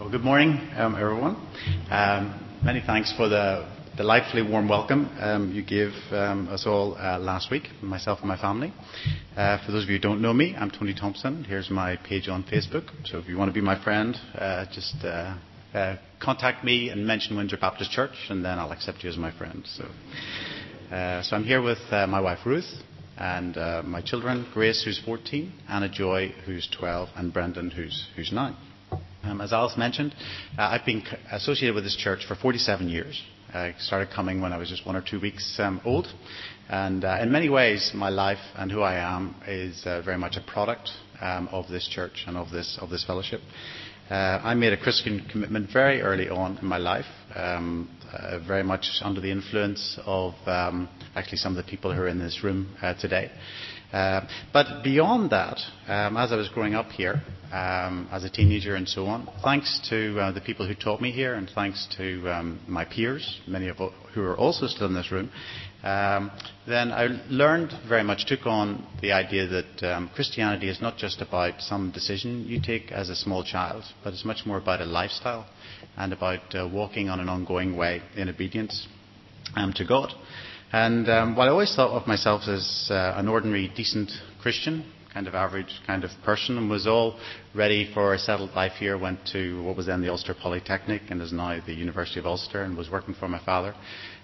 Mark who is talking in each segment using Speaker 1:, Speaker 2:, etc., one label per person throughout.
Speaker 1: Well, good morning, um, everyone. Um, many thanks for the delightfully warm welcome um, you gave us all uh, last week, myself and my family. Uh, for those of you who don't know me, I'm Tony Thompson. Here's my page on Facebook. So if you want to be my friend, uh, just contact me and mention Windsor Baptist Church, and then I'll accept you as my friend. So, I'm here with my wife Ruth and my children, Grace, who's 14, Anna Joy, who's 12, and Brendan, who's, who's 9. Um, as Alice mentioned, uh, I've been associated with this church for 47 years. I started coming when I was just one or two weeks um, old. And uh, in many ways, my life and who I am is uh, very much a product um, of this church and of this, of this fellowship. Uh, I made a Christian commitment very early on in my life, um, uh, very much under the influence of um, actually some of the people who are in this room uh, today. Uh, but beyond that, um, as I was growing up here, um, as a teenager and so on, thanks to uh, the people who taught me here and thanks to um, my peers, many of who are also still in this room, um, then I learned very much, took on the idea that um, Christianity is not just about some decision you take as a small child, but it's much more about a lifestyle and about uh, walking on an ongoing way in obedience um, to God. And um, while I always thought of myself as uh, an ordinary, decent Christian, kind of average kind of person, and was all ready for a settled life here, went to what was then the Ulster Polytechnic and is now the University of Ulster, and was working for my father.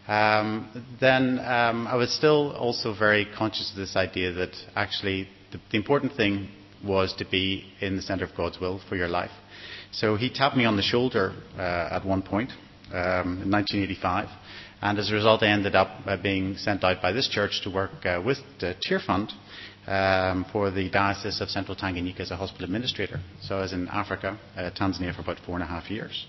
Speaker 1: Um, then um, I was still also very conscious of this idea that actually the, the important thing was to be in the centre of God's will for your life. So he tapped me on the shoulder uh, at one point um, in 1985 and as a result, I ended up uh, being sent out by this church to work uh, with the Tear Fund um, for the Diocese of Central Tanganyika as a hospital administrator. So I was in Africa, uh, Tanzania, for about four and a half years.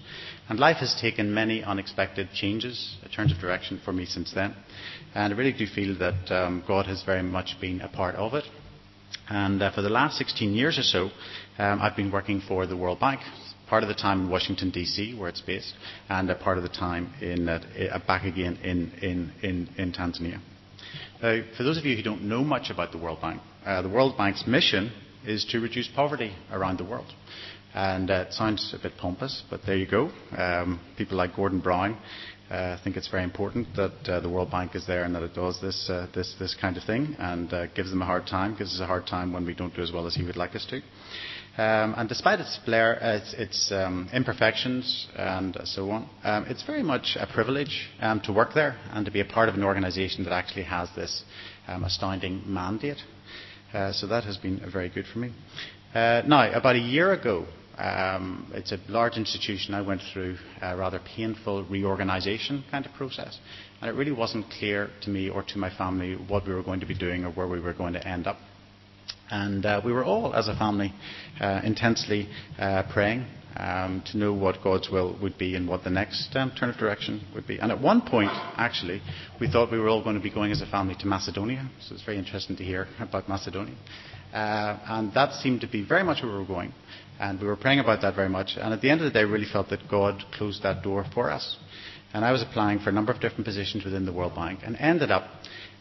Speaker 1: And life has taken many unexpected changes, turns of direction for me since then. And I really do feel that um, God has very much been a part of it. And uh, for the last 16 years or so, um, I've been working for the World Bank part of the time in Washington, D.C., where it's based, and a part of the time in, uh, back again in, in, in, Tanzania. Uh, for those of you who don't know much about the World Bank, uh, the World Bank's mission is to reduce poverty around the world. And uh, it sounds a bit pompous, but there you go. Um, people like Gordon Brown uh, think it's very important that uh, the World Bank is there and that it does this, uh, this, this kind of thing and uh, gives them a hard time, gives us a hard time when we don't do as well as he would like us to. Um, and despite its, flair, its, its um, imperfections and so on, um, it's very much a privilege um, to work there and to be a part of an organisation that actually has this um, astounding mandate. Uh, so that has been very good for me. Uh, now, about a year ago, um, it's a large institution. I went through a rather painful reorganisation kind of process, and it really wasn't clear to me or to my family what we were going to be doing or where we were going to end up. And uh, we were all, as a family, uh, intensely uh, praying um, to know what God's will would be and what the next um, turn of direction would be. And at one point, actually, we thought we were all going to be going as a family to Macedonia. So it's very interesting to hear about Macedonia. Uh, and that seemed to be very much where we were going. And we were praying about that very much. And at the end of the day, we really felt that God closed that door for us. And I was applying for a number of different positions within the World Bank and ended up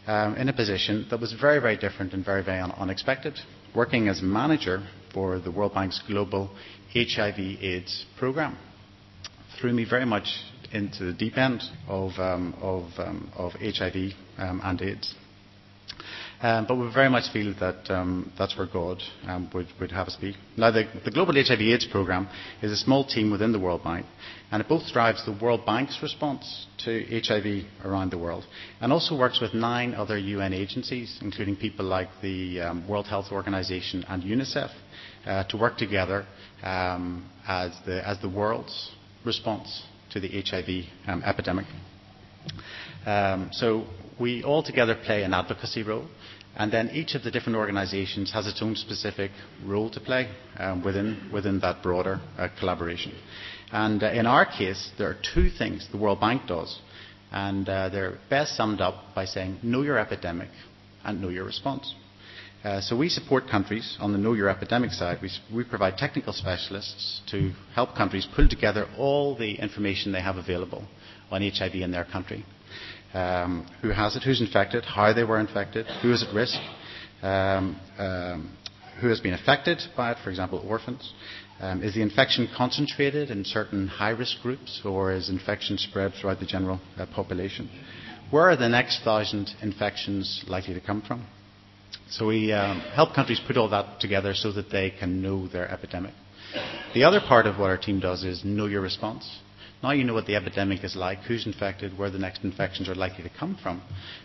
Speaker 1: um, in a position that was very, very different and very, very un- unexpected, working as manager for the World Bank's global HIV/AIDS program. Threw me very much into the deep end of, um, of, um, of HIV um, and AIDS. Um, but we very much feel that um, that's where God would, have us be. Now, the, Global HIV AIDS Programme is a small team within the World Bank, and it both drives the World Bank's response to HIV around the world, and also works with nine other UN agencies, including people like the um, World Health Organization and UNICEF, uh, to work together as, the, world's response to the HIV epidemic. We all together play an advocacy role, and then each of the different organisations has its own specific role to play um, within, within that broader uh, collaboration. And uh, in our case, there are two things the World Bank does, and uh, they're best summed up by saying know your epidemic and know your response. Uh, so we support countries on the Know Your Epidemic side. We, we provide technical specialists to help countries pull together all the information they have available on HIV in their country um, who has it, who's infected, how they were infected, who is at risk, um, um, who has been affected by it, for example, orphans, Um, is the infection concentrated in certain high risk groups or is infection spread throughout the general uh, population? Where are the next thousand infections likely to come from? So we um, help countries put all that together so that they can know their epidemic. The other part of what our team does is know your response. Now you know what the epidemic is like, who's infected, where the next infections are likely to come from.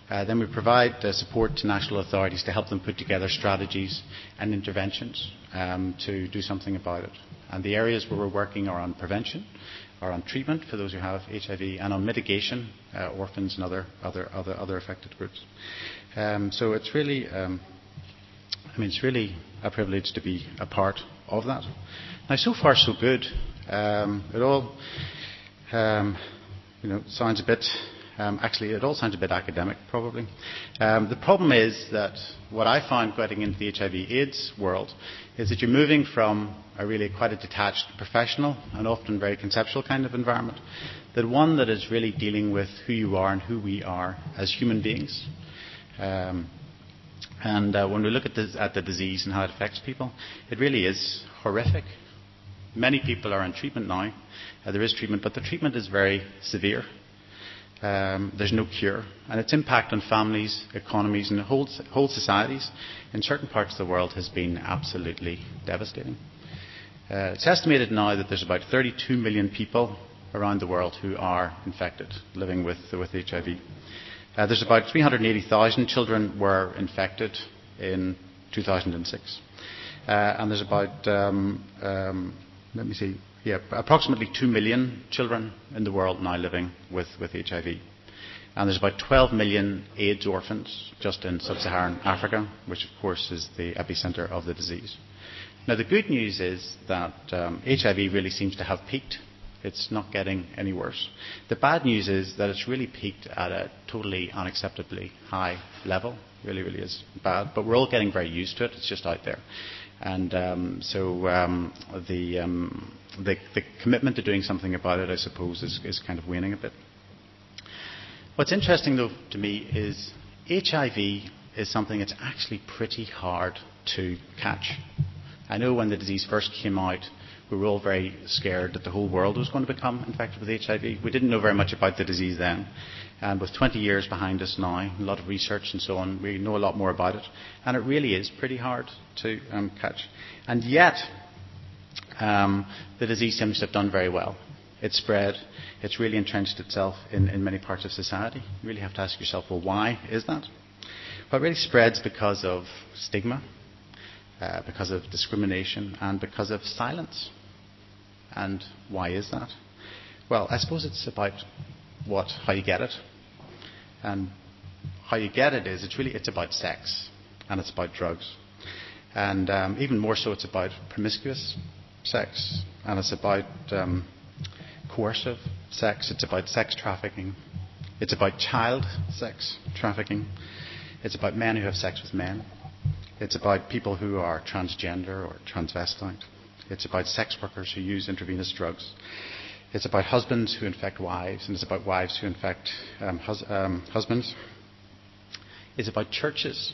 Speaker 1: Uh, then we provide uh, support to national authorities to help them put together strategies and interventions um, to do something about it. And the areas where we're working are on prevention, are on treatment for those who have HIV, and on mitigation, uh, orphans and other, other, other, other affected groups. Um, so it's really, um, I mean, it's really a privilege to be a part of that. Now, so far so good. Um, it all um, you know, sounds a bit, um, actually, it all sounds a bit academic, probably. Um, the problem is that what I find getting into the HIV/AIDS world is that you're moving from a really quite a detached professional and often very conceptual kind of environment, that one that is really dealing with who you are and who we are as human beings. Um, and uh, when we look at the, at the disease and how it affects people, it really is horrific. Many people are on treatment now uh, there is treatment, but the treatment is very severe. Um, there's no cure. And its impact on families, economies, and whole, whole societies in certain parts of the world has been absolutely devastating. Uh, it's estimated now that there's about 32 million people around the world who are infected, living with, with HIV. Uh, there's about 380,000 children were infected in 2006. Uh, and there's about, um, um, let me see, yeah, approximately 2 million children in the world now living with, with HIV. And there's about 12 million AIDS orphans just in sub Saharan Africa, which of course is the epicenter of the disease. Now, the good news is that um, HIV really seems to have peaked. It's not getting any worse. The bad news is that it's really peaked at a totally unacceptably high level. Really, really is bad. But we're all getting very used to it. It's just out there. And um, so um, the, um, the, commitment to doing something about it, I suppose, is, is kind of waning a bit. What's interesting, though, to me is HIV is something that's actually pretty hard to catch. I know when the disease first came out, we were all very scared that the whole world was going to become infected with HIV. We didn't know very much about the disease then. And with 20 years behind us now, a lot of research and so on, we know a lot more about it. And it really is pretty hard to um, catch. And yet, um, the disease seems to have done very well. It's spread. It's really entrenched itself in, in many parts of society. You really have to ask yourself, well, why is that? Well, it really spreads because of stigma, uh, because of discrimination, and because of silence. And why is that? Well, I suppose it's about what, how you get it. And how you get it is it's really it's about sex and it's about drugs. And um, even more so, it's about promiscuous sex and it's about um, coercive sex. It's about sex trafficking. It's about child sex trafficking. It's about men who have sex with men. It's about people who are transgender or transvestite. It's about sex workers who use intravenous drugs. It's about husbands who infect wives, and it's about wives who infect um, hus- um, husbands. It's about churches.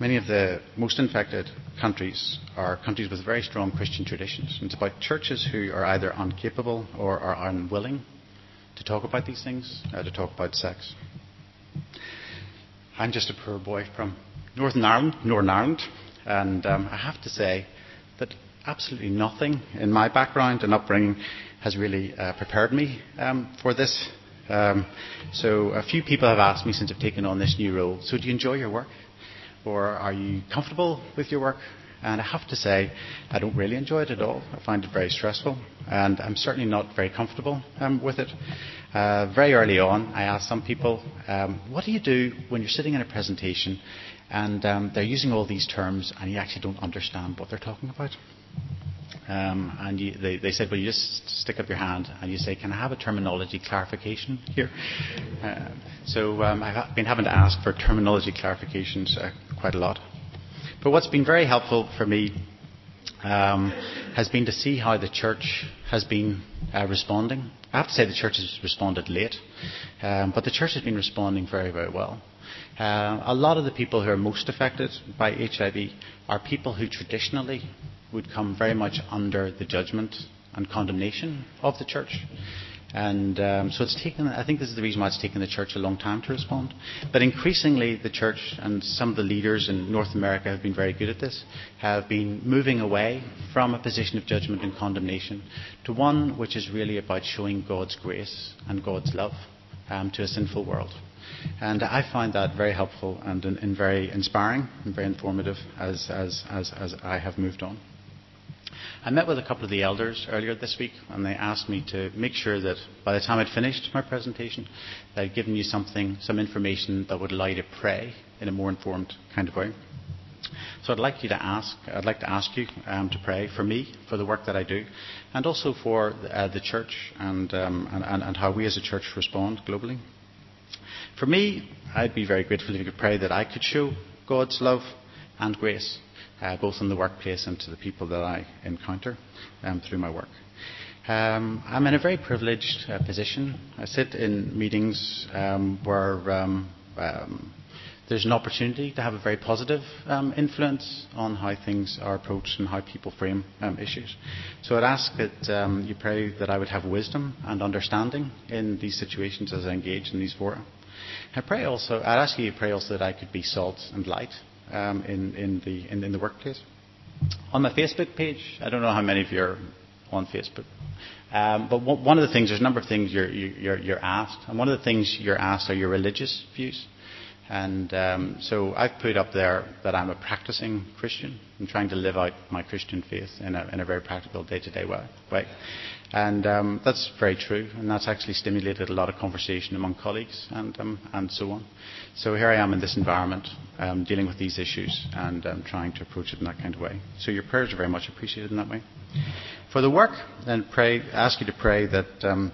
Speaker 1: Many of the most infected countries are countries with very strong Christian traditions. And it's about churches who are either incapable or are unwilling to talk about these things, uh, to talk about sex. I'm just a poor boy from Northern Ireland, Northern Ireland, and um, I have to say that absolutely nothing in my background and upbringing has really uh, prepared me um, for this. Um, so a few people have asked me since I've taken on this new role, so do you enjoy your work? Or are you comfortable with your work? And I have to say, I don't really enjoy it at all. I find it very stressful, and I'm certainly not very comfortable um, with it. Uh, very early on, I asked some people, um, what do you do when you're sitting in a presentation and um, they're using all these terms and you actually don't understand what they're talking about? Um, and you, they, they, said, well, you just stick up your hand and you say, can I have a terminology clarification here? Uh, so um, I've been having to ask for terminology clarifications uh, quite a lot. But what's been very helpful for me um, has been to see how the church has been uh, responding. I have to say the church has responded late, um, but the church has been responding very, very well. Uh, a lot of the people who are most affected by HIV are people who traditionally would come very much under the judgment and condemnation of the church. And um, so it's taken, I think this is the reason why it's taken the church a long time to respond. But increasingly, the church and some of the leaders in North America have been very good at this, have been moving away from a position of judgment and condemnation to one which is really about showing God's grace and God's love um, to a sinful world. And I find that very helpful and, and very inspiring and very informative as, as, as, as I have moved on. I met with a couple of the elders earlier this week, and they asked me to make sure that by the time I'd finished my presentation, that I'd given you something, some information that would allow you to pray in a more informed kind of way. So I'd like you to ask, I'd like to ask you um, to pray for me, for the work that I do, and also for uh, the church and, um, and, and how we as a church respond globally. For me, I'd be very grateful if you could pray that I could show God's love and grace uh, both in the workplace and to the people that I encounter um, through my work. Um, I'm in a very privileged uh, position. I sit in meetings um, where um, um, there's an opportunity to have a very positive um, influence on how things are approached and how people frame issues. So I'd ask that you pray that I would have wisdom and understanding in these situations as I engage in these fora. I pray also, I'd ask you to pray also that I could be salt and light um, in, in, the, in, in the workplace. On my Facebook page, I don't know how many of you are on Facebook, um, but one of the things, there's a number of things you're, you're, you're asked, and one of the things you're asked are your religious views. And um, so I've put up there that I'm a practicing Christian. I'm trying to live out my Christian faith in a, in a very practical day-to-day way. And um, that's very true, and that's actually stimulated a lot of conversation among colleagues and, um, and so on. So here I am in this environment, um, dealing with these issues and um, trying to approach it in that kind of way. So your prayers are very much appreciated in that way. For the work, then pray, ask you to pray that um,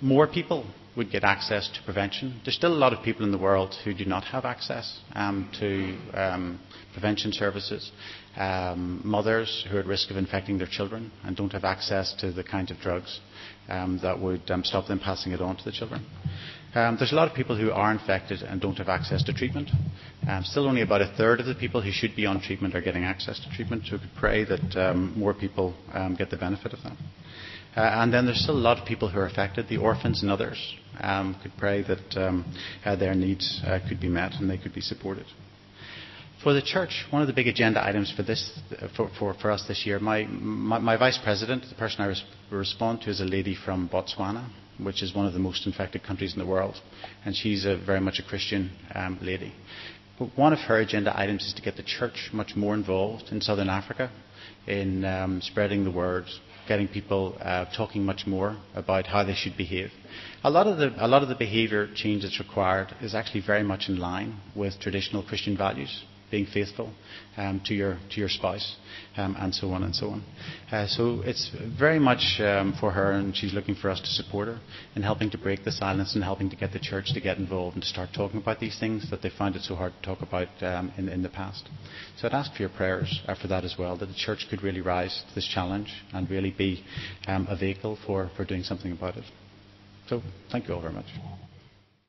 Speaker 1: more people would get access to prevention. There's still a lot of people in the world who do not have access um, to um, prevention services. Um, mothers who are at risk of infecting their children and don't have access to the kinds of drugs um, that would um, stop them passing it on to the children. Um, there's a lot of people who are infected and don't have access to treatment. Still, only about a third of the people who should be on treatment are getting access to treatment. So we could pray that more people get the benefit of that. Uh, and then there's still a lot of people who are affected, the orphans and others, um, could pray that um, uh, their needs uh, could be met and they could be supported. For the church, one of the big agenda items for this, for, for, for us this year, my, my, my, vice president, the person I res- respond to, is a lady from Botswana, which is one of the most infected countries in the world, and she's a, very much a Christian um, lady. But one of her agenda items is to get the church much more involved in southern Africa in um, spreading the word, getting people uh, talking much more about how they should behave. A lot of the, a lot of the behaviour change that's required is actually very much in line with traditional Christian values being faithful um, to your to your spouse, um, and so on and so on. Uh, so it's very much um, for her, and she's looking for us to support her in helping to break the silence and helping to get the church to get involved and to start talking about these things that they found it so hard to talk about um, in, in the past. So I'd ask for your prayers uh, for that as well, that the church could really rise to this challenge and really be um, a vehicle for, for doing something about it. So thank you all very much.